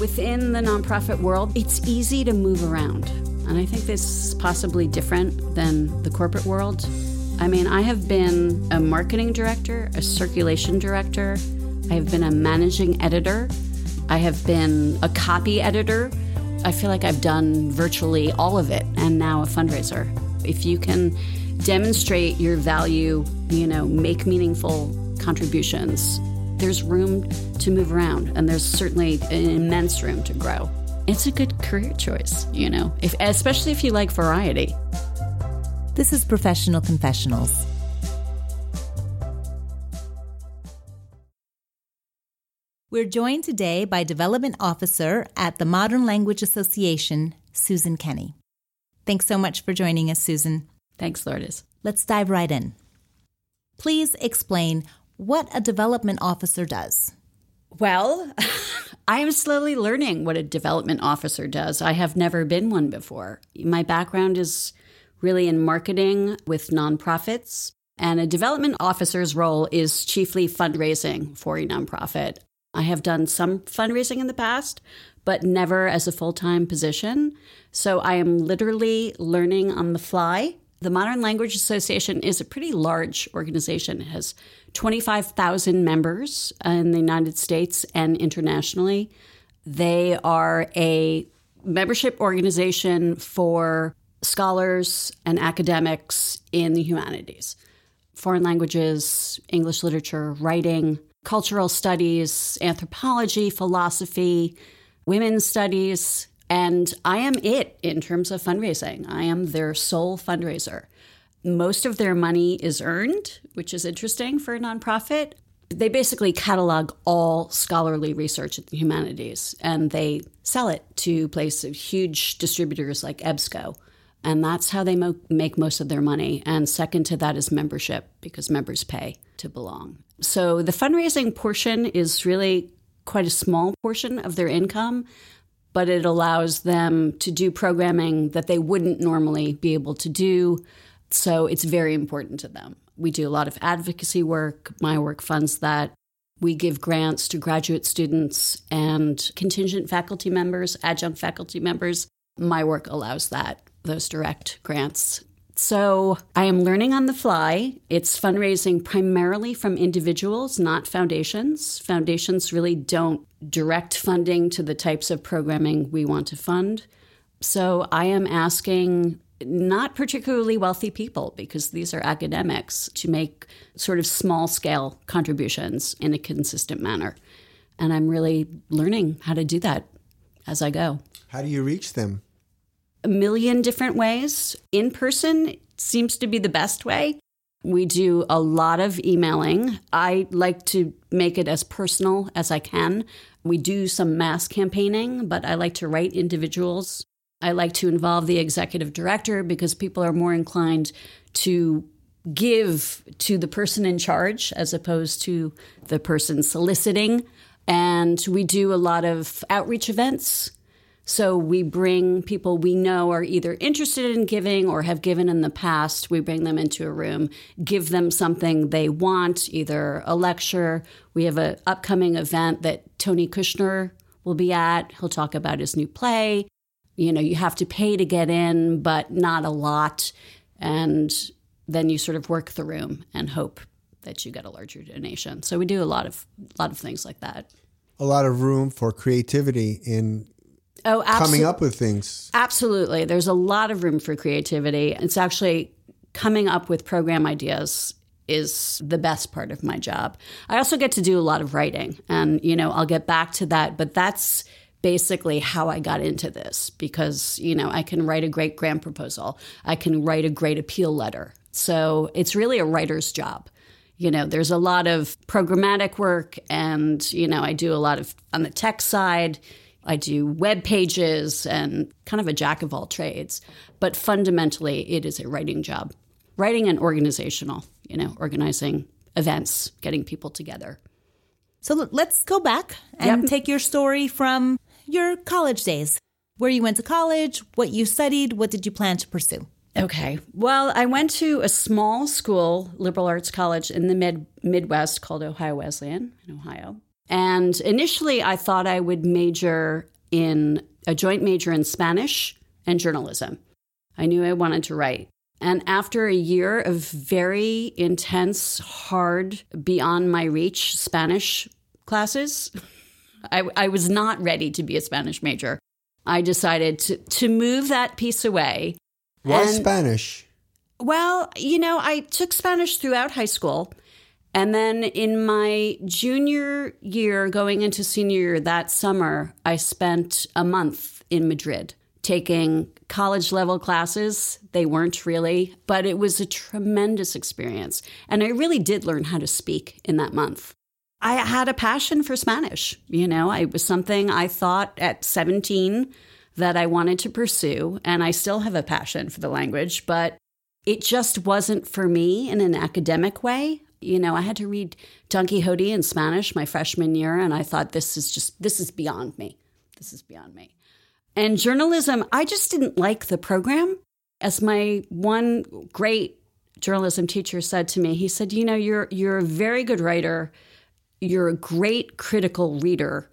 within the nonprofit world, it's easy to move around. And I think this is possibly different than the corporate world. I mean, I have been a marketing director, a circulation director, I have been a managing editor, I have been a copy editor. I feel like I've done virtually all of it and now a fundraiser. If you can demonstrate your value, you know, make meaningful contributions, there's room to move around and there's certainly an immense room to grow. It's a good career choice, you know, if, especially if you like variety. This is Professional Confessionals. We're joined today by Development Officer at the Modern Language Association, Susan Kenny. Thanks so much for joining us, Susan. Thanks, Lourdes. Let's dive right in. Please explain what a development officer does. Well, I am slowly learning what a development officer does. I have never been one before. My background is really in marketing with nonprofits, and a development officer's role is chiefly fundraising for a nonprofit. I have done some fundraising in the past, but never as a full time position. So I am literally learning on the fly. The Modern Language Association is a pretty large organization. It has 25,000 members in the United States and internationally. They are a membership organization for scholars and academics in the humanities foreign languages, English literature, writing, cultural studies, anthropology, philosophy, women's studies. And I am it in terms of fundraising. I am their sole fundraiser. Most of their money is earned, which is interesting for a nonprofit. They basically catalog all scholarly research in the humanities and they sell it to places, huge distributors like EBSCO. And that's how they mo- make most of their money. And second to that is membership because members pay to belong. So the fundraising portion is really quite a small portion of their income, but it allows them to do programming that they wouldn't normally be able to do so it's very important to them. We do a lot of advocacy work. My work funds that. We give grants to graduate students and contingent faculty members, adjunct faculty members. My work allows that, those direct grants. So I am learning on the fly. It's fundraising primarily from individuals, not foundations. Foundations really don't direct funding to the types of programming we want to fund. So I am asking not particularly wealthy people, because these are academics, to make sort of small scale contributions in a consistent manner. And I'm really learning how to do that as I go. How do you reach them? A million different ways. In person seems to be the best way. We do a lot of emailing. I like to make it as personal as I can. We do some mass campaigning, but I like to write individuals I like to involve the executive director because people are more inclined to give to the person in charge as opposed to the person soliciting. And we do a lot of outreach events. So we bring people we know are either interested in giving or have given in the past. We bring them into a room, give them something they want, either a lecture. We have an upcoming event that Tony Kushner will be at. He'll talk about his new play you know, you have to pay to get in, but not a lot. And then you sort of work the room and hope that you get a larger donation. So we do a lot of a lot of things like that. A lot of room for creativity in oh, abso- coming up with things. Absolutely. There's a lot of room for creativity. It's actually coming up with program ideas is the best part of my job. I also get to do a lot of writing and you know, I'll get back to that, but that's basically how I got into this because, you know, I can write a great grant proposal, I can write a great appeal letter. So it's really a writer's job. You know, there's a lot of programmatic work, and, you know, I do a lot of on the tech side. I do web pages and kind of a jack of all trades. But fundamentally, it is a writing job, writing and organizational, you know, organizing events, getting people together. So let's go back and yep. take your story from your college days, where you went to college, what you studied, what did you plan to pursue? Okay. Well, I went to a small school, liberal arts college in the mid Midwest called Ohio Wesleyan in Ohio. And initially, I thought I would major in a joint major in Spanish and journalism. I knew I wanted to write. And after a year of very intense, hard, beyond my reach Spanish classes, I, I was not ready to be a Spanish major. I decided to, to move that piece away. Why Spanish? Well, you know, I took Spanish throughout high school. And then in my junior year, going into senior year that summer, I spent a month in Madrid taking college level classes. They weren't really, but it was a tremendous experience. And I really did learn how to speak in that month. I had a passion for Spanish. You know, it was something I thought at 17 that I wanted to pursue. And I still have a passion for the language, but it just wasn't for me in an academic way. You know, I had to read Don Quixote in Spanish my freshman year, and I thought this is just, this is beyond me. This is beyond me. And journalism, I just didn't like the program. As my one great journalism teacher said to me, he said, "You know, you're you're a very good writer. You're a great critical reader.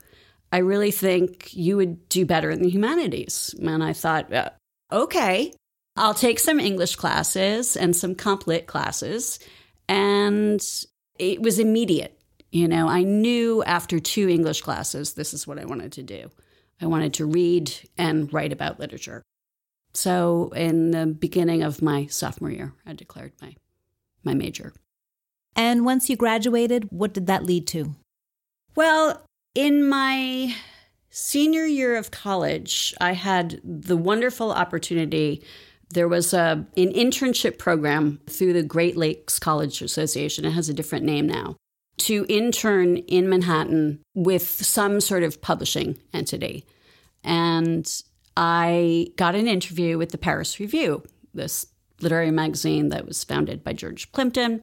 I really think you would do better in the humanities." And I thought, uh, "Okay, I'll take some English classes and some comp lit classes." And it was immediate. You know, I knew after two English classes this is what I wanted to do. I wanted to read and write about literature. So, in the beginning of my sophomore year, I declared my, my major. And once you graduated, what did that lead to? Well, in my senior year of college, I had the wonderful opportunity. There was a, an internship program through the Great Lakes College Association. It has a different name now to intern in Manhattan with some sort of publishing entity. And I got an interview with the Paris Review, this literary magazine that was founded by George Plimpton.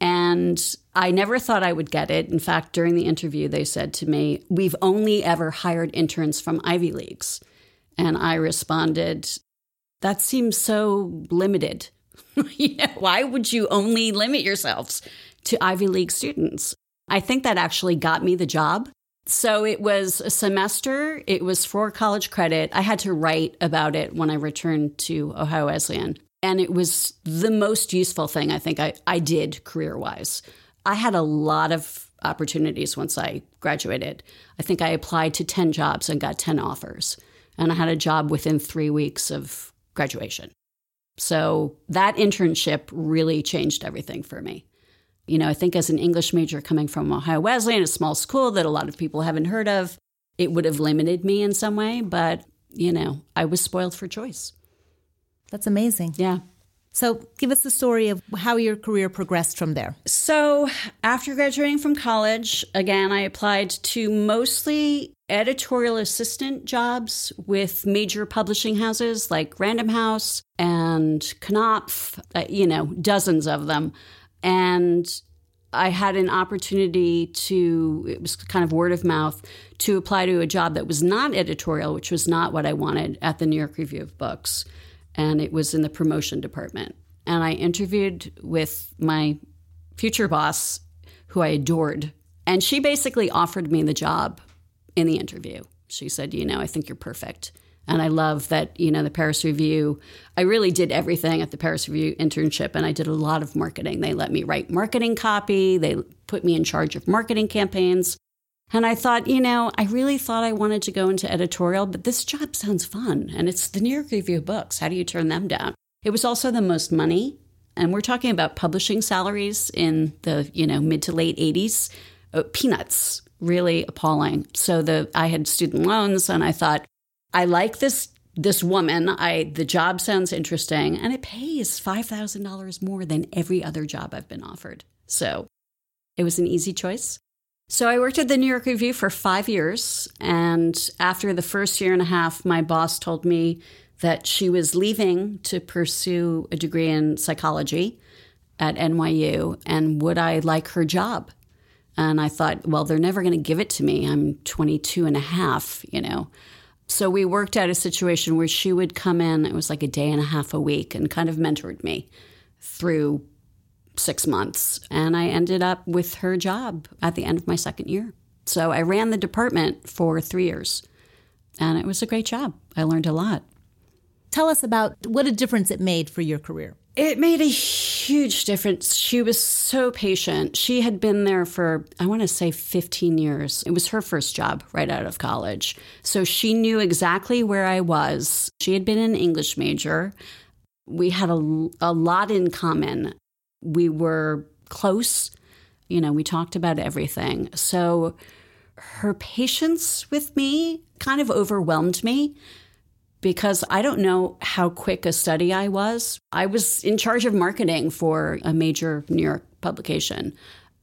And I never thought I would get it. In fact, during the interview, they said to me, We've only ever hired interns from Ivy Leagues. And I responded, That seems so limited. you know, why would you only limit yourselves to Ivy League students. I think that actually got me the job. So it was a semester, it was for college credit. I had to write about it when I returned to Ohio Wesleyan. And it was the most useful thing I think I, I did career wise. I had a lot of opportunities once I graduated. I think I applied to 10 jobs and got 10 offers. And I had a job within three weeks of graduation. So that internship really changed everything for me. You know, I think as an English major coming from Ohio Wesleyan, a small school that a lot of people haven't heard of, it would have limited me in some way, but, you know, I was spoiled for choice. That's amazing. Yeah. So, give us the story of how your career progressed from there. So, after graduating from college, again, I applied to mostly editorial assistant jobs with major publishing houses like Random House and Knopf, uh, you know, dozens of them. And I had an opportunity to, it was kind of word of mouth, to apply to a job that was not editorial, which was not what I wanted at the New York Review of Books. And it was in the promotion department. And I interviewed with my future boss, who I adored. And she basically offered me the job in the interview. She said, You know, I think you're perfect. And I love that, you know, the Paris Review, I really did everything at the Paris Review internship and I did a lot of marketing. They let me write marketing copy, they put me in charge of marketing campaigns. And I thought, you know, I really thought I wanted to go into editorial, but this job sounds fun. And it's the New York Review of Books. How do you turn them down? It was also the most money. And we're talking about publishing salaries in the, you know, mid to late 80s. Uh, peanuts, really appalling. So the I had student loans and I thought, I like this this woman. I the job sounds interesting and it pays $5,000 more than every other job I've been offered. So, it was an easy choice. So I worked at the New York Review for 5 years and after the first year and a half my boss told me that she was leaving to pursue a degree in psychology at NYU and would I like her job? And I thought, well, they're never going to give it to me. I'm 22 and a half, you know. So we worked out a situation where she would come in, it was like a day and a half a week, and kind of mentored me through six months. And I ended up with her job at the end of my second year. So I ran the department for three years, and it was a great job. I learned a lot. Tell us about what a difference it made for your career. It made a huge difference. She was so patient. She had been there for, I want to say, 15 years. It was her first job right out of college. So she knew exactly where I was. She had been an English major. We had a, a lot in common. We were close. You know, we talked about everything. So her patience with me kind of overwhelmed me because I don't know how quick a study I was. I was in charge of marketing for a major New York publication.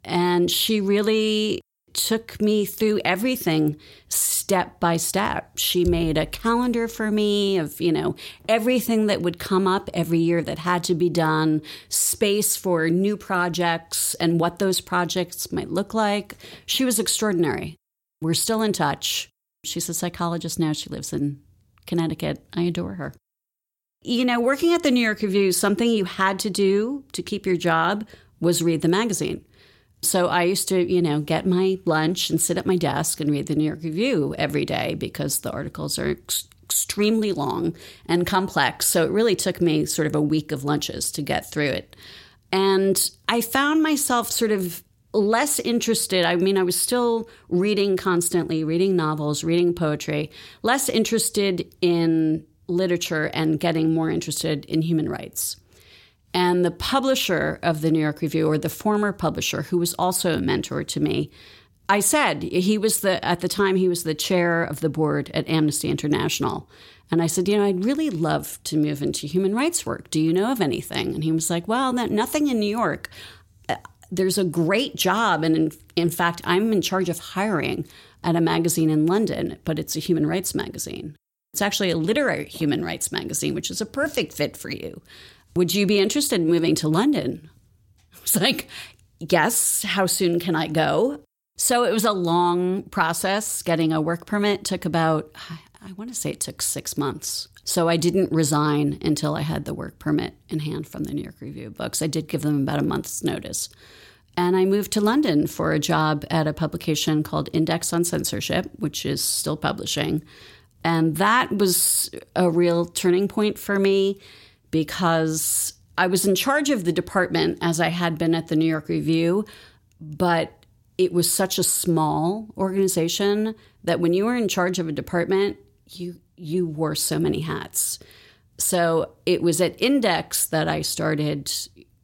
And she really took me through everything step by step. She made a calendar for me of, you know, everything that would come up every year that had to be done, space for new projects and what those projects might look like. She was extraordinary. We're still in touch. She's a psychologist now. She lives in Connecticut. I adore her. You know, working at the New York Review, something you had to do to keep your job was read the magazine. So I used to, you know, get my lunch and sit at my desk and read the New York Review every day because the articles are ex- extremely long and complex. So it really took me sort of a week of lunches to get through it. And I found myself sort of less interested. I mean, I was still reading constantly, reading novels, reading poetry, less interested in literature and getting more interested in human rights. And the publisher of the New York Review, or the former publisher, who was also a mentor to me, I said he was the at the time he was the chair of the board at Amnesty International. And I said, you know, I'd really love to move into human rights work. Do you know of anything? And he was like, well, nothing in New York there's a great job. And in, in fact, I'm in charge of hiring at a magazine in London, but it's a human rights magazine. It's actually a literary human rights magazine, which is a perfect fit for you. Would you be interested in moving to London? I was like, yes. How soon can I go? So it was a long process. Getting a work permit took about, I want to say it took six months. So I didn't resign until I had the work permit in hand from the New York Review of Books. I did give them about a month's notice. And I moved to London for a job at a publication called Index on Censorship, which is still publishing. And that was a real turning point for me because I was in charge of the department as I had been at the New York Review, but it was such a small organization that when you were in charge of a department, you you wore so many hats. So it was at Index that I started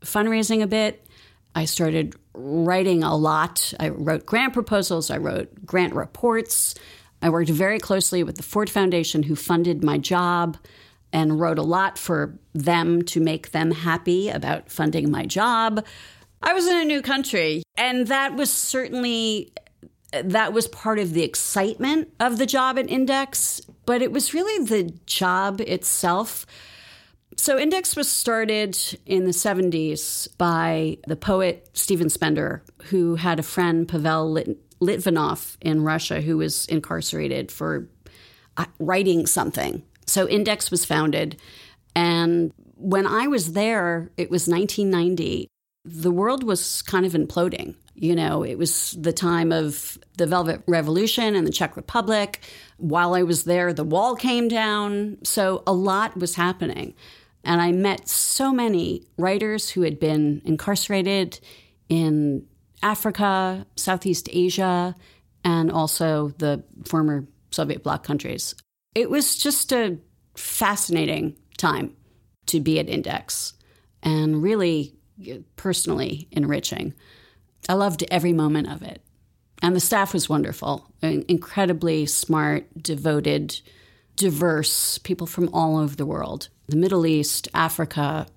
fundraising a bit. I started writing a lot. I wrote grant proposals, I wrote grant reports. I worked very closely with the Ford Foundation, who funded my job, and wrote a lot for them to make them happy about funding my job. I was in a new country, and that was certainly that was part of the excitement of the job at Index, but it was really the job itself. So, Index was started in the 70s by the poet Stephen Spender, who had a friend, Pavel Lit- Litvinov, in Russia, who was incarcerated for uh, writing something. So, Index was founded. And when I was there, it was 1990. The world was kind of imploding. You know, it was the time of the Velvet Revolution in the Czech Republic. While I was there, the wall came down. So a lot was happening. And I met so many writers who had been incarcerated in Africa, Southeast Asia, and also the former Soviet bloc countries. It was just a fascinating time to be at Index and really personally enriching. I loved every moment of it. And the staff was wonderful, incredibly smart, devoted, diverse people from all over the world the Middle East, Africa,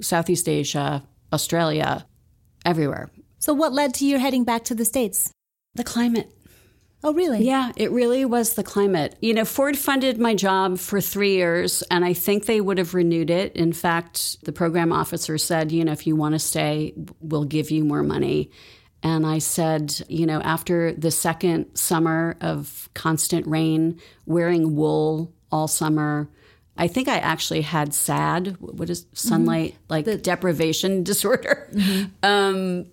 Southeast Asia, Australia, everywhere. So, what led to your heading back to the States? The climate. Oh, really? Yeah, it really was the climate. You know, Ford funded my job for three years, and I think they would have renewed it. In fact, the program officer said, you know, if you want to stay, we'll give you more money. And I said, you know, after the second summer of constant rain, wearing wool all summer, I think I actually had SAD, what is sunlight, mm-hmm. like the, deprivation disorder. Mm-hmm. Um,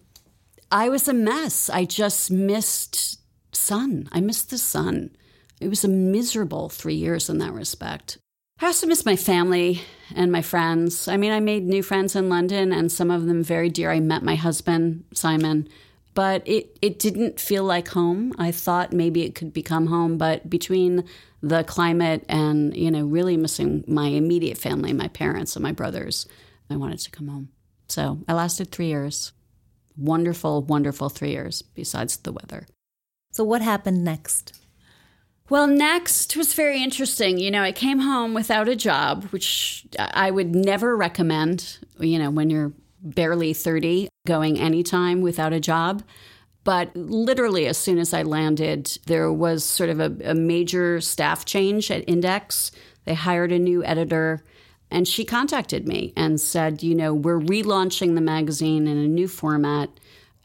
I was a mess. I just missed sun. I missed the sun. It was a miserable three years in that respect. I also miss my family and my friends. I mean, I made new friends in London and some of them very dear. I met my husband, Simon, but it, it didn't feel like home. I thought maybe it could become home, but between the climate and, you know, really missing my immediate family, my parents and my brothers, I wanted to come home. So I lasted three years. Wonderful, wonderful three years, besides the weather. So, what happened next? Well, next was very interesting. You know, I came home without a job, which I would never recommend, you know, when you're barely 30, going anytime without a job. But literally, as soon as I landed, there was sort of a, a major staff change at Index. They hired a new editor. And she contacted me and said, you know, we're relaunching the magazine in a new format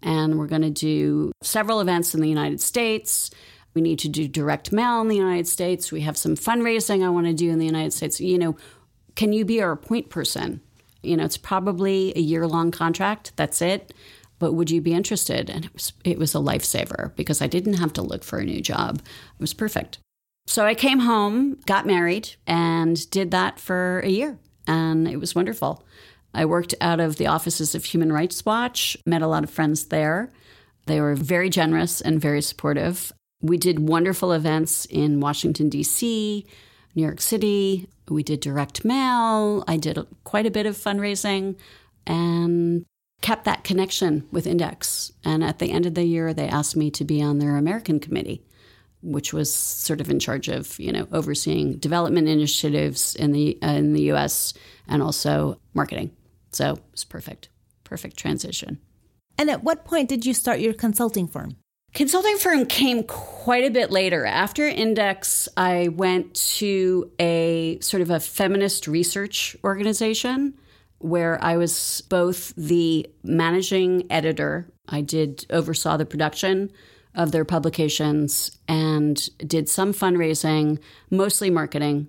and we're going to do several events in the United States. We need to do direct mail in the United States. We have some fundraising I want to do in the United States. You know, can you be our point person? You know, it's probably a year long contract. That's it. But would you be interested? And it was it was a lifesaver because I didn't have to look for a new job. It was perfect. So I came home, got married, and did that for a year. And it was wonderful. I worked out of the offices of Human Rights Watch, met a lot of friends there. They were very generous and very supportive. We did wonderful events in Washington, D.C., New York City. We did direct mail. I did quite a bit of fundraising and kept that connection with Index. And at the end of the year, they asked me to be on their American committee which was sort of in charge of you know overseeing development initiatives in the uh, in the U.S. and also marketing. So it was perfect, perfect transition. And at what point did you start your consulting firm? Consulting firm came quite a bit later. After Index, I went to a sort of a feminist research organization where I was both the managing editor. I did oversaw the production of their publications and did some fundraising, mostly marketing,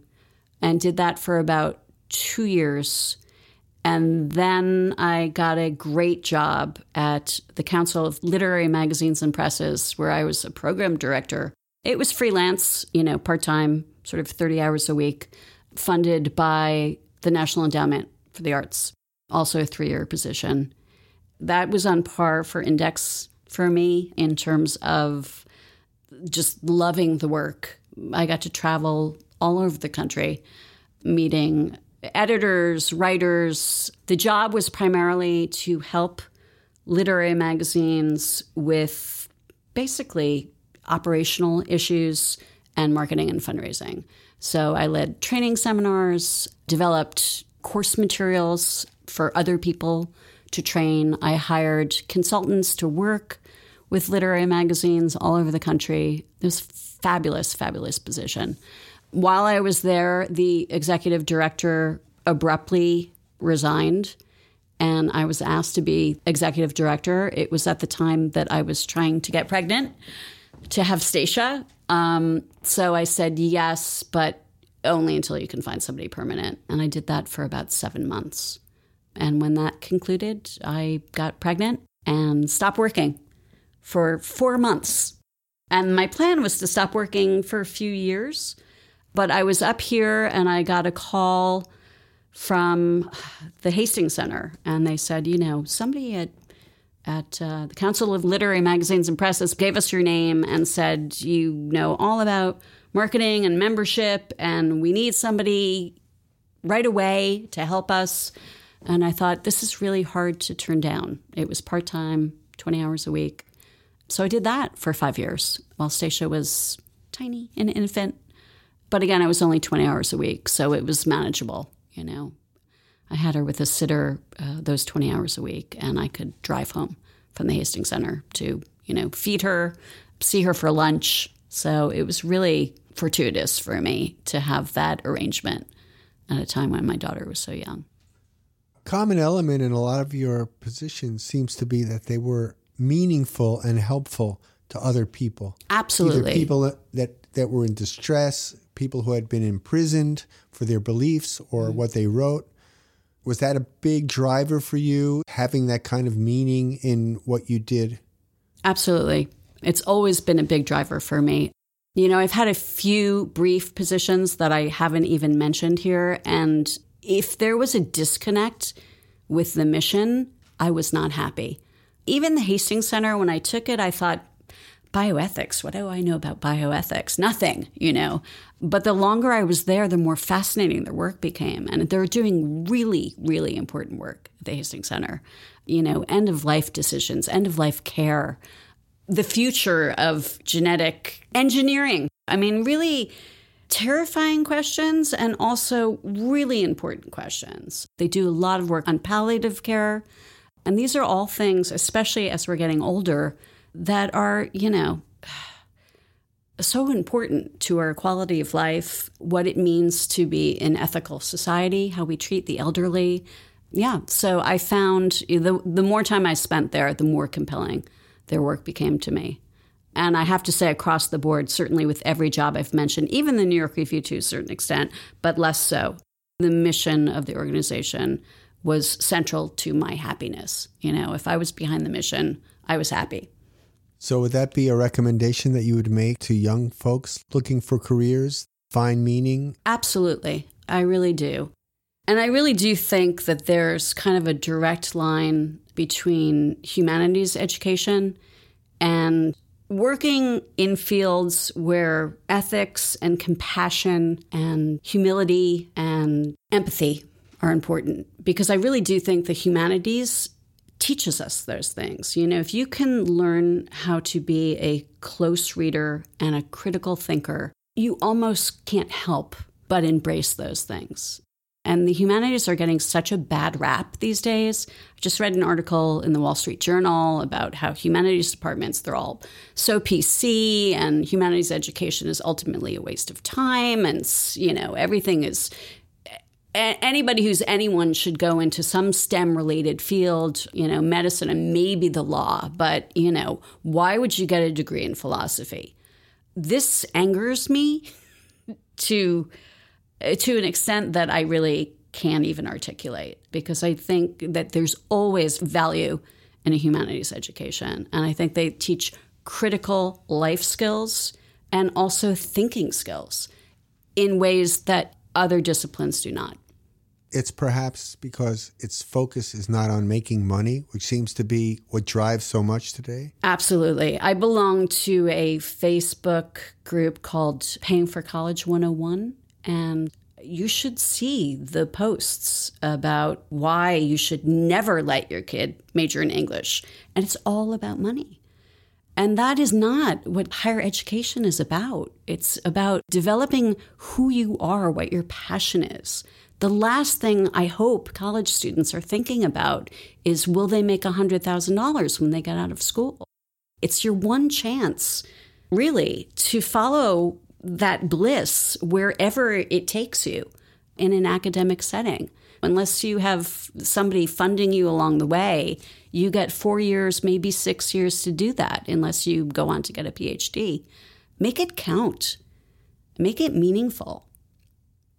and did that for about two years. And then I got a great job at the Council of Literary Magazines and Presses, where I was a program director. It was freelance, you know, part time, sort of 30 hours a week, funded by the National Endowment for the Arts, also a three year position. That was on par for Index for me in terms of just loving the work. I got to travel all over the country, meeting editors, writers. The job was primarily to help literary magazines with basically operational issues and marketing and fundraising. So I led training seminars, developed course materials for other people to train. I hired consultants to work with literary magazines all over the country. It was fabulous, fabulous position. While I was there, the executive director abruptly resigned and I was asked to be executive director. It was at the time that I was trying to get pregnant to have Stacia. Um, so I said yes, but only until you can find somebody permanent. And I did that for about seven months. And when that concluded, I got pregnant and stopped working for four months. And my plan was to stop working for a few years. But I was up here and I got a call from the Hastings Center. And they said, you know, somebody at at uh, the Council of Literary Magazines and Presses gave us your name and said you know all about marketing and membership, and we need somebody right away to help us. And I thought, this is really hard to turn down. It was part time, 20 hours a week. So I did that for five years while Stacia was tiny, an infant. But again, I was only 20 hours a week, so it was manageable, you know. I had her with a sitter uh, those 20 hours a week, and I could drive home from the Hastings Center to, you know, feed her, see her for lunch. So it was really fortuitous for me to have that arrangement at a time when my daughter was so young common element in a lot of your positions seems to be that they were meaningful and helpful to other people. Absolutely. Either people that, that were in distress, people who had been imprisoned for their beliefs or mm-hmm. what they wrote. Was that a big driver for you, having that kind of meaning in what you did? Absolutely. It's always been a big driver for me. You know, I've had a few brief positions that I haven't even mentioned here. And if there was a disconnect with the mission, I was not happy. Even the Hastings Center, when I took it, I thought, bioethics, what do I know about bioethics? Nothing, you know. But the longer I was there, the more fascinating their work became. And they're doing really, really important work at the Hastings Center. You know, end of life decisions, end of life care, the future of genetic engineering. I mean, really terrifying questions and also really important questions. They do a lot of work on palliative care. And these are all things, especially as we're getting older, that are, you know, so important to our quality of life, what it means to be an ethical society, how we treat the elderly. Yeah, so I found the the more time I spent there, the more compelling their work became to me. And I have to say, across the board, certainly with every job I've mentioned, even the New York Review to a certain extent, but less so. The mission of the organization was central to my happiness. You know, if I was behind the mission, I was happy. So, would that be a recommendation that you would make to young folks looking for careers, find meaning? Absolutely. I really do. And I really do think that there's kind of a direct line between humanities education and working in fields where ethics and compassion and humility and empathy are important. Because I really do think the humanities teaches us those things. You know, if you can learn how to be a close reader and a critical thinker, you almost can't help but embrace those things. And the humanities are getting such a bad rap these days. I just read an article in the Wall Street Journal about how humanities departments, they're all so PC and humanities education is ultimately a waste of time. And, you know, everything is anybody who's anyone should go into some STEM related field, you know, medicine and maybe the law, but, you know, why would you get a degree in philosophy? This angers me to to an extent that I really can't even articulate because I think that there's always value in a humanities education and I think they teach critical life skills and also thinking skills in ways that other disciplines do not. It's perhaps because its focus is not on making money, which seems to be what drives so much today. Absolutely. I belong to a Facebook group called Paying for College 101, and you should see the posts about why you should never let your kid major in English. And it's all about money. And that is not what higher education is about. It's about developing who you are, what your passion is. The last thing I hope college students are thinking about is will they make $100,000 when they get out of school? It's your one chance, really, to follow that bliss wherever it takes you in an academic setting. Unless you have somebody funding you along the way, you get four years, maybe six years to do that, unless you go on to get a PhD. Make it count, make it meaningful.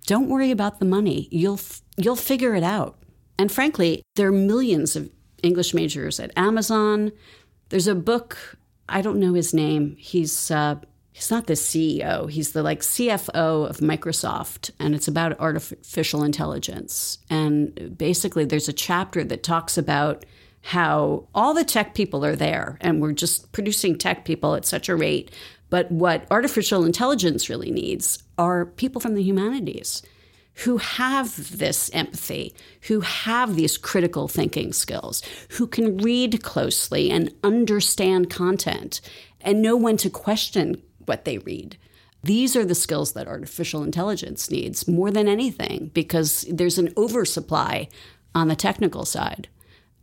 Don't worry about the money. You'll, you'll figure it out. And frankly, there are millions of English majors at Amazon. There's a book, I don't know his name. He's uh, he's not the CEO, he's the like CFO of Microsoft, and it's about artificial intelligence. And basically, there's a chapter that talks about how all the tech people are there and we're just producing tech people at such a rate. But what artificial intelligence really needs are people from the humanities who have this empathy, who have these critical thinking skills, who can read closely and understand content and know when to question what they read. These are the skills that artificial intelligence needs more than anything because there's an oversupply on the technical side.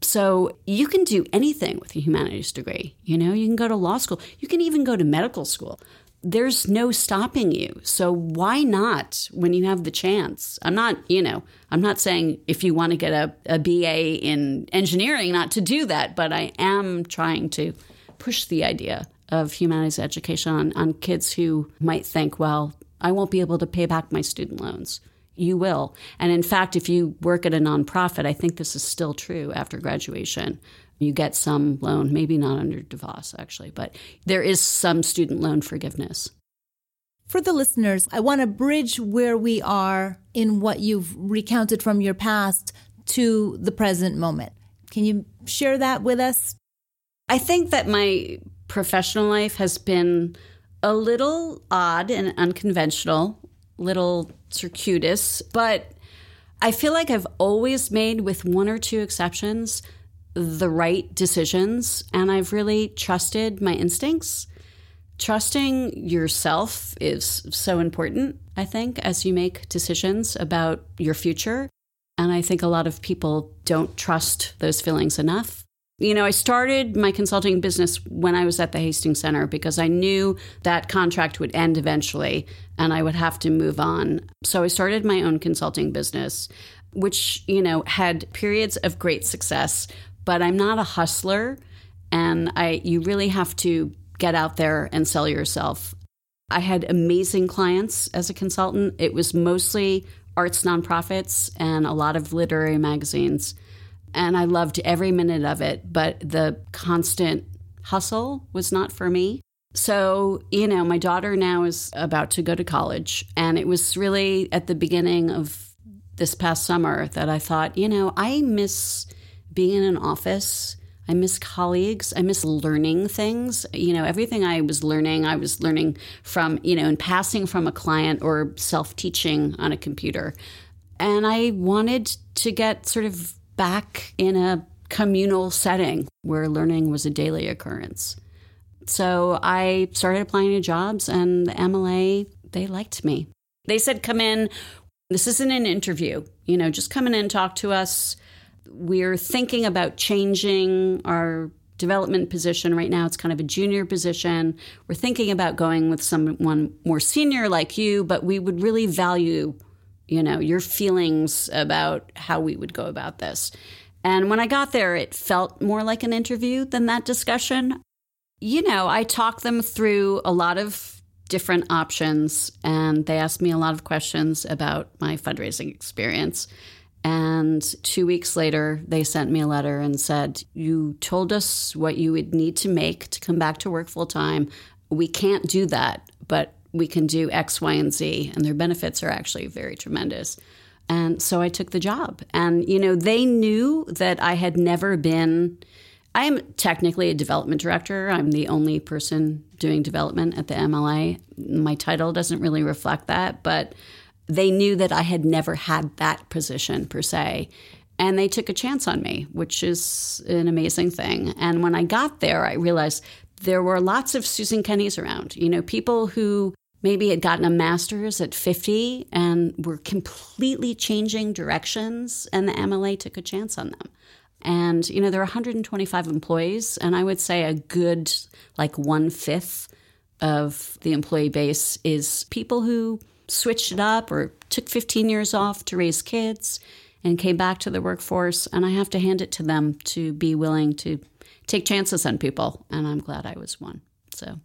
So you can do anything with a humanities degree. You know, you can go to law school, you can even go to medical school. There's no stopping you. So why not when you have the chance? I'm not, you know, I'm not saying if you want to get a, a BA in engineering not to do that, but I am trying to push the idea of humanities education on, on kids who might think, well, I won't be able to pay back my student loans. You will. And in fact, if you work at a nonprofit, I think this is still true after graduation. You get some loan, maybe not under DeVos actually, but there is some student loan forgiveness. For the listeners, I want to bridge where we are in what you've recounted from your past to the present moment. Can you share that with us? I think that my professional life has been a little odd and unconventional, little circuitous, but I feel like I've always made, with one or two exceptions, the right decisions, and I've really trusted my instincts. Trusting yourself is so important, I think, as you make decisions about your future. And I think a lot of people don't trust those feelings enough. You know, I started my consulting business when I was at the Hastings Center because I knew that contract would end eventually and I would have to move on. So I started my own consulting business, which, you know, had periods of great success, but I'm not a hustler and I you really have to get out there and sell yourself. I had amazing clients as a consultant. It was mostly arts nonprofits and a lot of literary magazines and I loved every minute of it, but the constant hustle was not for me. So, you know, my daughter now is about to go to college, and it was really at the beginning of this past summer that I thought, you know, I miss being in an office. I miss colleagues. I miss learning things. You know, everything I was learning, I was learning from, you know, and passing from a client or self teaching on a computer. And I wanted to get sort of back in a communal setting where learning was a daily occurrence. So I started applying to jobs, and the MLA, they liked me. They said, Come in. This isn't an interview. You know, just come in and talk to us. We're thinking about changing our development position right now. It's kind of a junior position. We're thinking about going with someone more senior like you, but we would really value you know, your feelings about how we would go about this. And when I got there, it felt more like an interview than that discussion. You know, I talked them through a lot of different options and they asked me a lot of questions about my fundraising experience. And two weeks later, they sent me a letter and said, You told us what you would need to make to come back to work full time. We can't do that, but we can do X, Y, and Z, and their benefits are actually very tremendous. And so I took the job. And, you know, they knew that I had never been, I am technically a development director. I'm the only person doing development at the MLA. My title doesn't really reflect that, but they knew that I had never had that position per se. And they took a chance on me, which is an amazing thing. And when I got there, I realized there were lots of Susan Kennys around, you know, people who maybe had gotten a master's at 50 and were completely changing directions, and the MLA took a chance on them. And, you know, there are 125 employees, and I would say a good, like, one fifth of the employee base is people who switched it up or took 15 years off to raise kids and came back to the workforce. And I have to hand it to them to be willing to take chances on people. And I'm glad I was one. So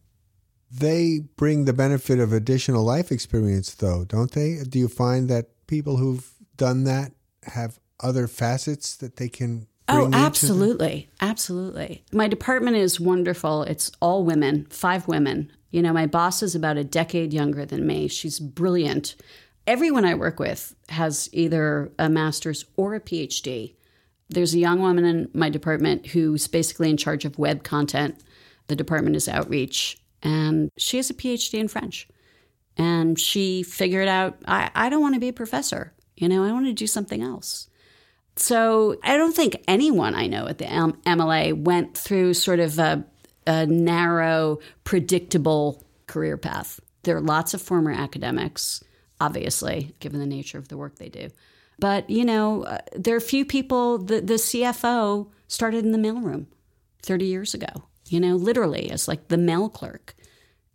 they bring the benefit of additional life experience, though, don't they? Do you find that people who've done that have other facets that they can? oh, absolutely. Absolutely. My department is wonderful. It's all women, five women. You know, my boss is about a decade younger than me. She's brilliant. Everyone I work with has either a master's or a PhD. There's a young woman in my department who's basically in charge of web content. The department is outreach and she has a PhD in French. And she figured out, I, I don't want to be a professor. You know, I want to do something else. So I don't think anyone I know at the MLA went through sort of a, a narrow, predictable career path. There are lots of former academics, obviously, given the nature of the work they do. But, you know, uh, there are few people, the, the CFO started in the mailroom 30 years ago you know, literally as like the mail clerk.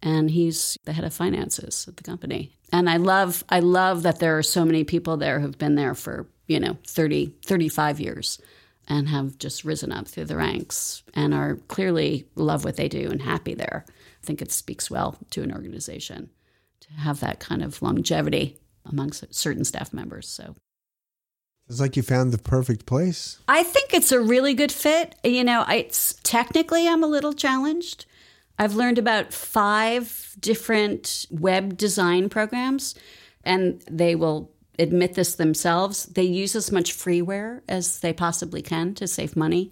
And he's the head of finances at the company. And I love I love that there are so many people there who've been there for, you know, 30, 35 years and have just risen up through the ranks and are clearly love what they do and happy there. I think it speaks well to an organization to have that kind of longevity amongst certain staff members. So It's like you found the perfect place. I think it's a really good fit. You know, it's technically I'm a little challenged. I've learned about five different web design programs, and they will admit this themselves. They use as much freeware as they possibly can to save money.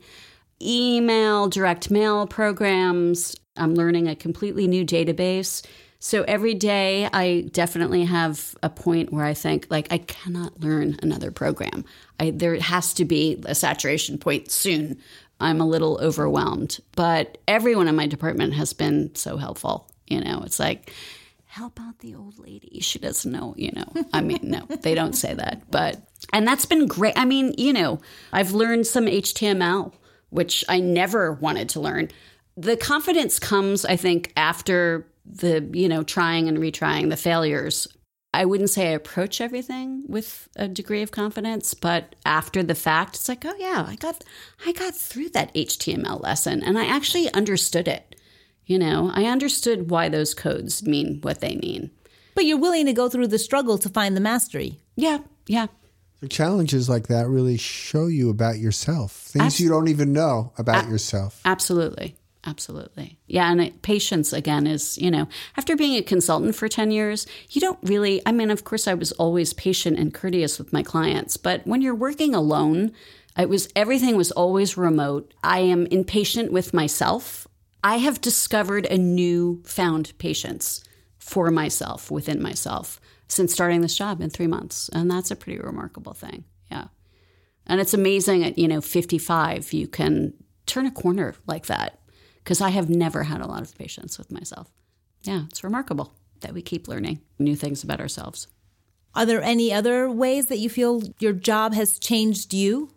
Email, direct mail programs. I'm learning a completely new database. So every day I definitely have a point where I think like I cannot learn another program. I, there has to be a saturation point soon. I'm a little overwhelmed, but everyone in my department has been so helpful. You know, it's like help out the old lady. She doesn't know, you know. I mean, no, they don't say that, but and that's been great. I mean, you know, I've learned some HTML, which I never wanted to learn. The confidence comes, I think, after the, you know, trying and retrying the failures. I wouldn't say I approach everything with a degree of confidence, but after the fact, it's like, oh yeah, I got I got through that HTML lesson and I actually understood it. You know, I understood why those codes mean what they mean. But you're willing to go through the struggle to find the mastery. Yeah, yeah. So challenges like that really show you about yourself, things Abs- you don't even know about yourself. Absolutely. Absolutely. Yeah. And patience, again, is, you know, after being a consultant for 10 years, you don't really, I mean, of course, I was always patient and courteous with my clients, but when you're working alone, it was everything was always remote. I am impatient with myself. I have discovered a new found patience for myself within myself since starting this job in three months. And that's a pretty remarkable thing. Yeah. And it's amazing at, you know, 55, you can turn a corner like that because I have never had a lot of patience with myself. Yeah, it's remarkable that we keep learning new things about ourselves. Are there any other ways that you feel your job has changed you?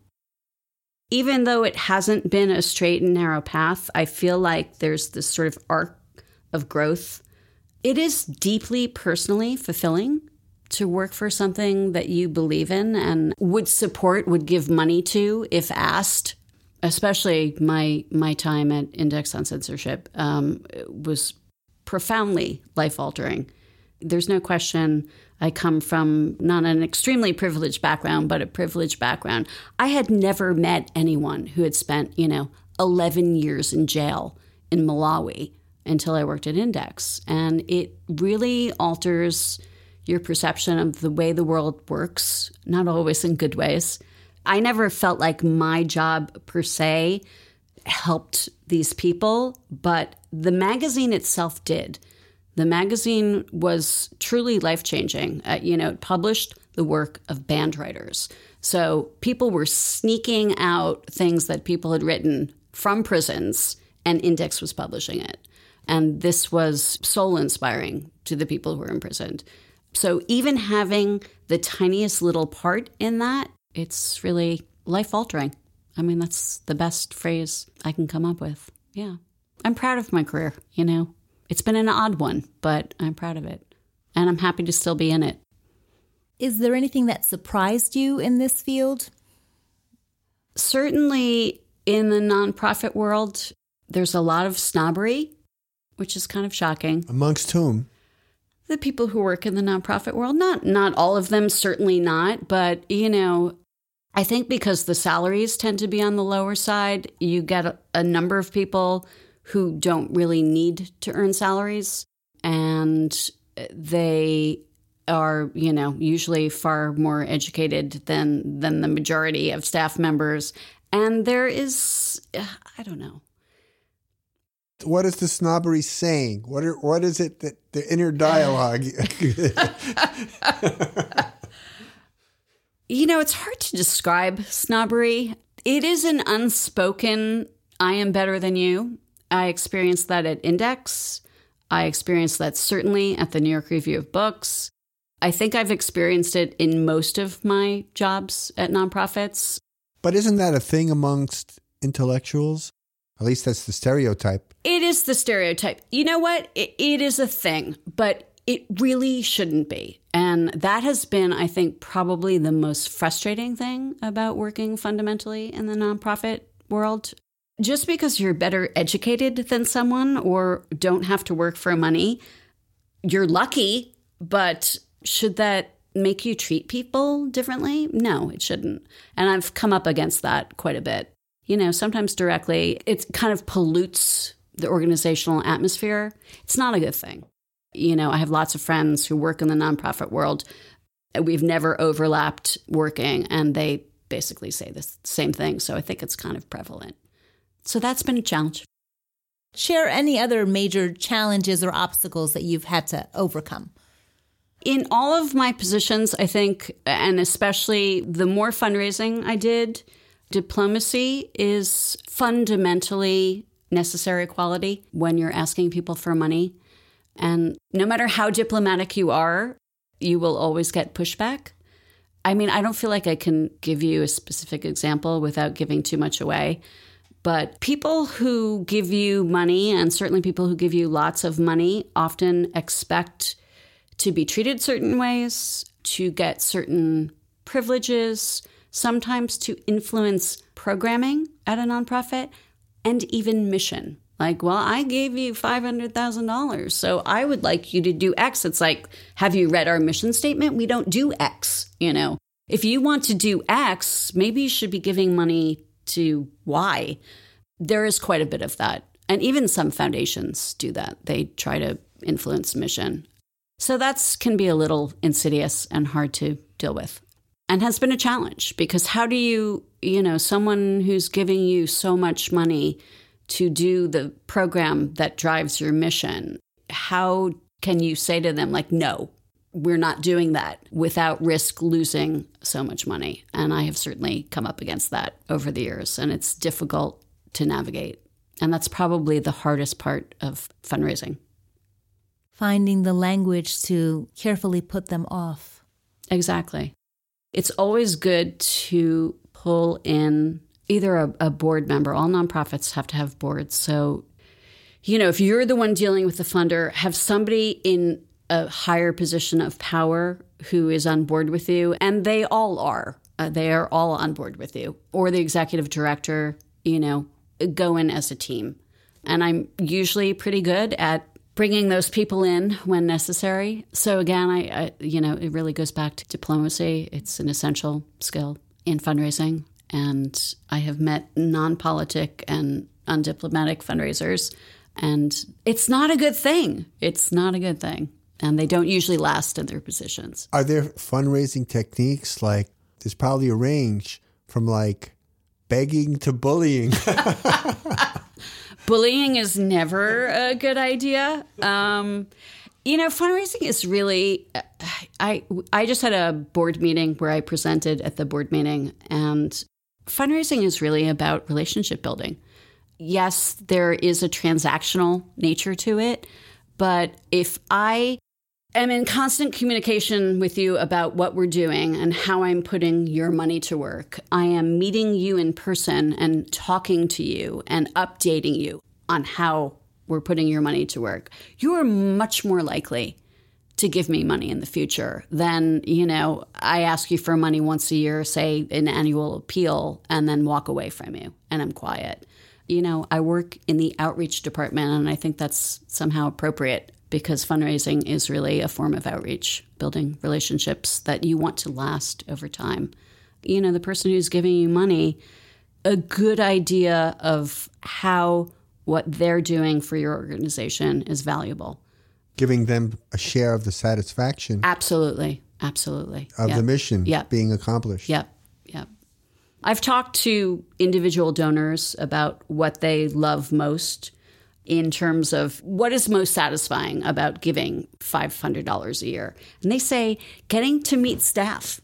Even though it hasn't been a straight and narrow path, I feel like there's this sort of arc of growth. It is deeply personally fulfilling to work for something that you believe in and would support, would give money to if asked especially my my time at Index on Censorship um, was profoundly life altering. There's no question. I come from not an extremely privileged background, but a privileged background. I had never met anyone who had spent, you know, 11 years in jail in Malawi until I worked at Index. And it really alters your perception of the way the world works, not always in good ways. I never felt like my job per se helped these people, but the magazine itself did. The magazine was truly life changing. Uh, you know, it published the work of banned writers. So people were sneaking out things that people had written from prisons, and Index was publishing it. And this was soul inspiring to the people who were imprisoned. So even having the tiniest little part in that it's really life altering. I mean, that's the best phrase I can come up with. Yeah. I'm proud of my career, you know. It's been an odd one, but I'm proud of it. And I'm happy to still be in it. Is there anything that surprised you in this field? Certainly in the nonprofit world, there's a lot of snobbery, which is kind of shocking. Amongst whom? The people who work in the nonprofit world, not not all of them, certainly not, but you know, I think because the salaries tend to be on the lower side, you get a, a number of people who don't really need to earn salaries and they are, you know, usually far more educated than than the majority of staff members and there is I don't know. What is the snobbery saying? What are, what is it that the inner dialogue? you know, it's hard to describe snobbery. It is an unspoken I am better than you. I experienced that at Index. I experienced that certainly at the New York Review of Books. I think I've experienced it in most of my jobs at nonprofits. But isn't that a thing amongst intellectuals? At least that's the stereotype. It is the stereotype. You know what? it, it is a thing, but it really shouldn't be. And that has been, I think, probably the most frustrating thing about working fundamentally in the nonprofit world. Just because you're better educated than someone or don't have to work for money, you're lucky, but should that make you treat people differently? No, it shouldn't. And I've come up against that quite a bit. You know, sometimes directly, it kind of pollutes the organizational atmosphere. It's not a good thing. You know, I have lots of friends who work in the nonprofit world. We've never overlapped working, and they basically say the same thing. So I think it's kind of prevalent. So that's been a challenge. Share any other major challenges or obstacles that you've had to overcome. In all of my positions, I think, and especially the more fundraising I did, diplomacy is fundamentally necessary quality when you're asking people for money. And no matter how diplomatic you are, you will always get pushback. I mean, I don't feel like I can give you a specific example without giving too much away. But people who give you money, and certainly people who give you lots of money, often expect to be treated certain ways, to get certain privileges, sometimes to influence programming at a nonprofit, and even mission. Like, well, I gave you $500,000, so I would like you to do X. It's like, have you read our mission statement? We don't do X, you know. If you want to do X, maybe you should be giving money to Y. There is quite a bit of that. And even some foundations do that. They try to influence mission. So that's can be a little insidious and hard to deal with. And has been a challenge because how do you, you know, someone who's giving you so much money to do the program that drives your mission, how can you say to them like no, we're not doing that without risk losing so much money. And I have certainly come up against that over the years, and it's difficult to navigate. And that's probably the hardest part of fundraising. Finding the language to carefully put them off. Exactly. It's always good to pull in either a, a board member. All nonprofits have to have boards. So, you know, if you're the one dealing with the funder, have somebody in a higher position of power who is on board with you, and they all are. Uh, they are all on board with you, or the executive director, you know, go in as a team. And I'm usually pretty good at bringing those people in when necessary. So again, I, I you know, it really goes back to diplomacy. It's an essential skill in fundraising, and I have met non-politic and undiplomatic fundraisers, and it's not a good thing. It's not a good thing and they don't usually last in their positions. Are there fundraising techniques like there's probably a range from like begging to bullying? bullying is never a good idea. Um, you know, fundraising is really. I I just had a board meeting where I presented at the board meeting, and fundraising is really about relationship building. Yes, there is a transactional nature to it, but if I am in constant communication with you about what we're doing and how I'm putting your money to work. I am meeting you in person and talking to you and updating you on how we're putting your money to work. You are much more likely to give me money in the future than, you know, I ask you for money once a year, say an annual appeal, and then walk away from you and I'm quiet. You know, I work in the outreach department and I think that's somehow appropriate because fundraising is really a form of outreach, building relationships that you want to last over time. You know, the person who's giving you money, a good idea of how what they're doing for your organization is valuable. Giving them a share of the satisfaction. Absolutely. Absolutely. Of yep. the mission yep. being accomplished. Yep. Yep. I've talked to individual donors about what they love most in terms of what is most satisfying about giving $500 a year. And they say getting to meet staff.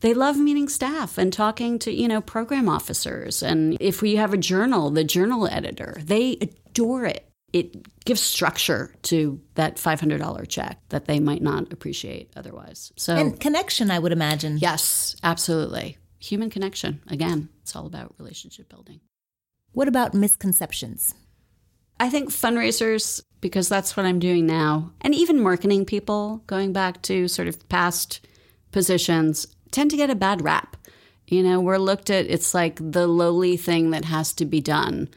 They love meeting staff and talking to, you know, program officers. And if we have a journal, the journal editor, they adore it. It gives structure to that $500 check that they might not appreciate otherwise. So And connection, I would imagine. Yes, absolutely. Human connection. Again, it's all about relationship building. What about misconceptions? I think fundraisers, because that's what I'm doing now, and even marketing people, going back to sort of past positions, tend to get a bad rap. You know, we're looked at, it's like the lowly thing that has to be done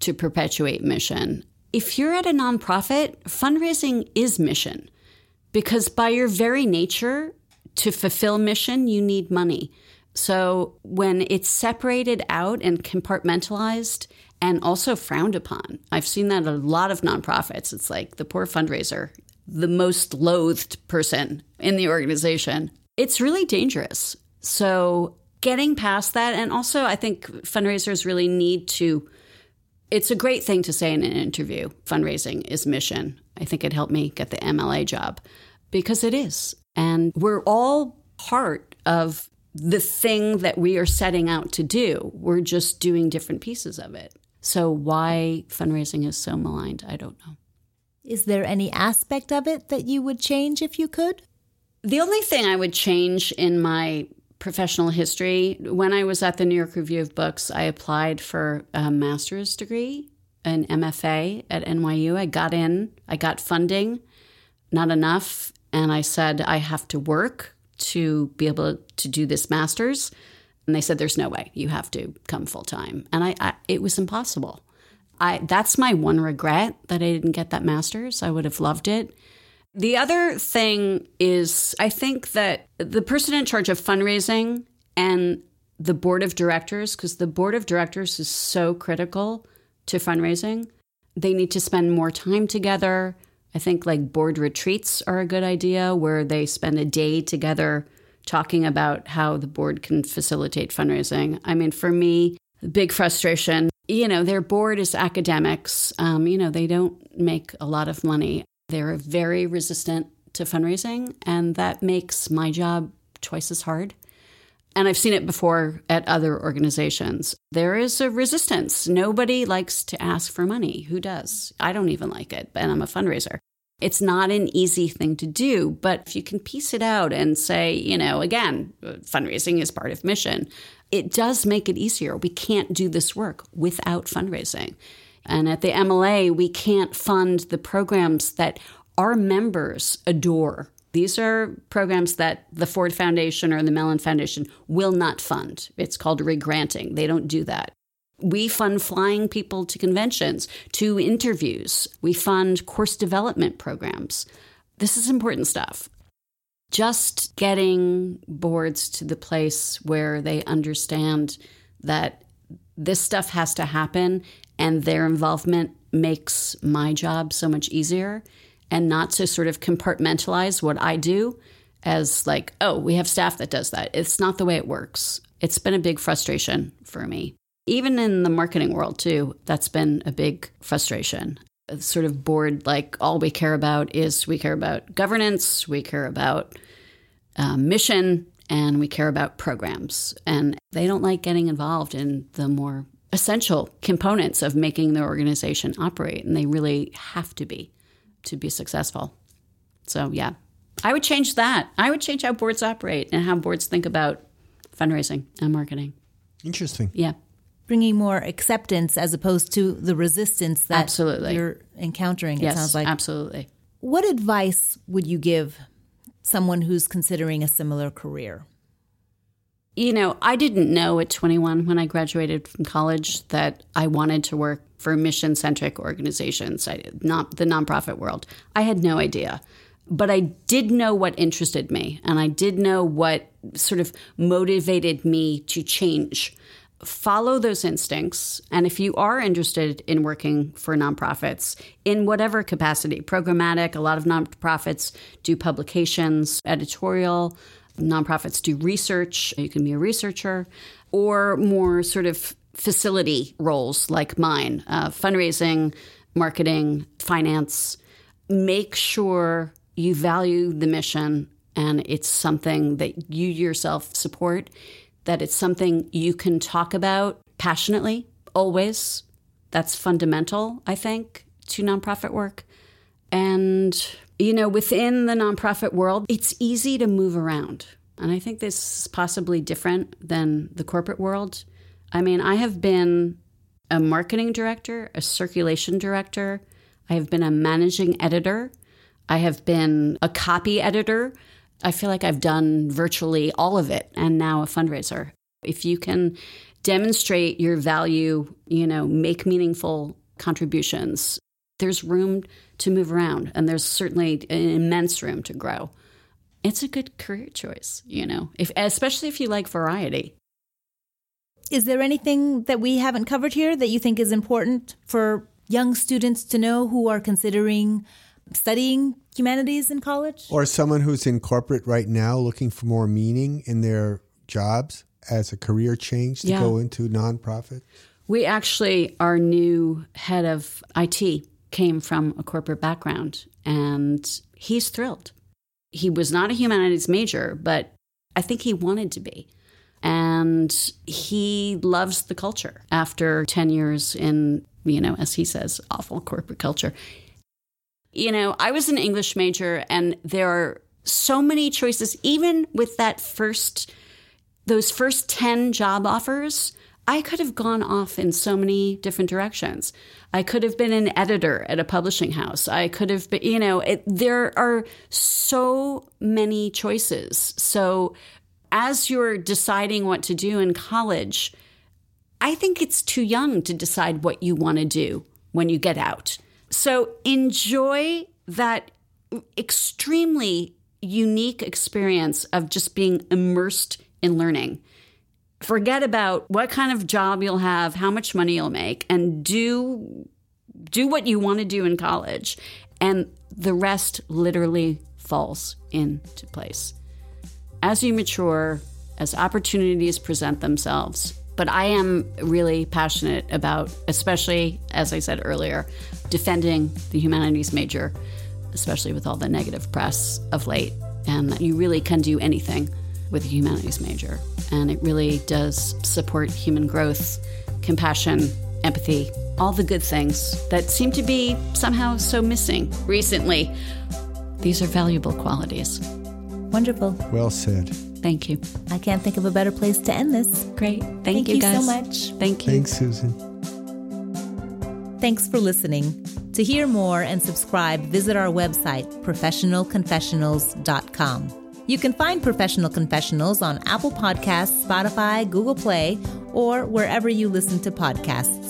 to perpetuate mission. If you're at a nonprofit, fundraising is mission because by your very nature, to fulfill mission, you need money. So when it's separated out and compartmentalized and also frowned upon, I've seen that a lot of nonprofits. It's like the poor fundraiser, the most loathed person in the organization. It's really dangerous. So getting past that, and also I think fundraisers really need to. It's a great thing to say in an interview. Fundraising is mission. I think it helped me get the MLA job because it is. And we're all part of the thing that we are setting out to do. We're just doing different pieces of it. So, why fundraising is so maligned, I don't know. Is there any aspect of it that you would change if you could? The only thing I would change in my professional history, when I was at the New York Review of Books, I applied for a master's degree, an MFA at NYU. I got in, I got funding, not enough. And I said, I have to work to be able to do this master's. And they said, There's no way. You have to come full time. And I, I, it was impossible. I, that's my one regret that I didn't get that master's. I would have loved it. The other thing is, I think that the person in charge of fundraising and the board of directors, because the board of directors is so critical to fundraising, they need to spend more time together. I think like board retreats are a good idea where they spend a day together talking about how the board can facilitate fundraising. I mean, for me, big frustration. You know, their board is academics. Um, you know, they don't make a lot of money. They're very resistant to fundraising, and that makes my job twice as hard. And I've seen it before at other organizations. There is a resistance. Nobody likes to ask for money. Who does? I don't even like it, and I'm a fundraiser. It's not an easy thing to do, but if you can piece it out and say, you know, again, fundraising is part of mission, it does make it easier. We can't do this work without fundraising. And at the MLA, we can't fund the programs that our members adore these are programs that the Ford Foundation or the Mellon Foundation will not fund. It's called regranting. They don't do that. We fund flying people to conventions, to interviews. We fund course development programs. This is important stuff. Just getting boards to the place where they understand that this stuff has to happen and their involvement makes my job so much easier and not to sort of compartmentalize what I do as like, oh, we have staff that does that. It's not the way it works. It's been a big frustration for me. Even in the marketing world, too, that's been a big frustration. Sort of board, like all we care about is we care about governance, we care about uh, mission, and we care about programs. And they don't like getting involved in the more essential components of making the organization operate, and they really have to be to be successful. So, yeah, I would change that. I would change how boards operate and how boards think about fundraising and marketing. Interesting. Yeah. Bringing more acceptance as opposed to the resistance that absolutely. you're encountering, yes, it sounds like. Absolutely. What advice would you give someone who's considering a similar career? You know, I didn't know at 21 when I graduated from college that I wanted to work for mission centric organizations, I, not the nonprofit world. I had no idea. But I did know what interested me, and I did know what sort of motivated me to change. Follow those instincts. And if you are interested in working for nonprofits in whatever capacity, programmatic, a lot of nonprofits do publications, editorial, nonprofits do research. You can be a researcher, or more sort of facility roles like mine uh, fundraising, marketing, finance. Make sure you value the mission and it's something that you yourself support, that it's something you can talk about passionately, always. That's fundamental, I think, to nonprofit work. And, you know, within the nonprofit world, it's easy to move around. And I think this is possibly different than the corporate world. I mean, I have been a marketing director, a circulation director, I have been a managing editor, I have been a copy editor. I feel like I've done virtually all of it and now a fundraiser. If you can demonstrate your value, you know, make meaningful contributions, there's room to move around and there's certainly an immense room to grow. it's a good career choice, you know, if, especially if you like variety. Is there anything that we haven't covered here that you think is important for young students to know who are considering studying humanities in college? Or someone who's in corporate right now looking for more meaning in their jobs as a career change to Yeah. go into nonprofit? We actually, our new head of IT came from a corporate background and he's thrilled. He was not a humanities major, but I think he wanted to be. And he loves the culture after 10 years in, you know, as he says, awful corporate culture. You know, I was an English major and there are so many choices, even with that first those first 10 job offers, I could have gone off in so many different directions. I could have been an editor at a publishing house. I could have been, you know, it, there are so many choices. So, as you're deciding what to do in college, I think it's too young to decide what you want to do when you get out. So, enjoy that extremely unique experience of just being immersed in learning. Forget about what kind of job you'll have, how much money you'll make, and do do what you want to do in college. And the rest literally falls into place. As you mature, as opportunities present themselves, but I am really passionate about, especially as I said earlier, defending the humanities major, especially with all the negative press of late. And that you really can do anything with a humanities major. And it really does support human growth, compassion, empathy, all the good things that seem to be somehow so missing recently. These are valuable qualities. Wonderful. Well said. Thank you. I can't think of a better place to end this. Great. Thank, Thank you, you so much. Thank you. Thanks, Susan. Thanks for listening. To hear more and subscribe, visit our website, professionalconfessionals.com. You can find Professional Confessionals on Apple Podcasts, Spotify, Google Play, or wherever you listen to podcasts.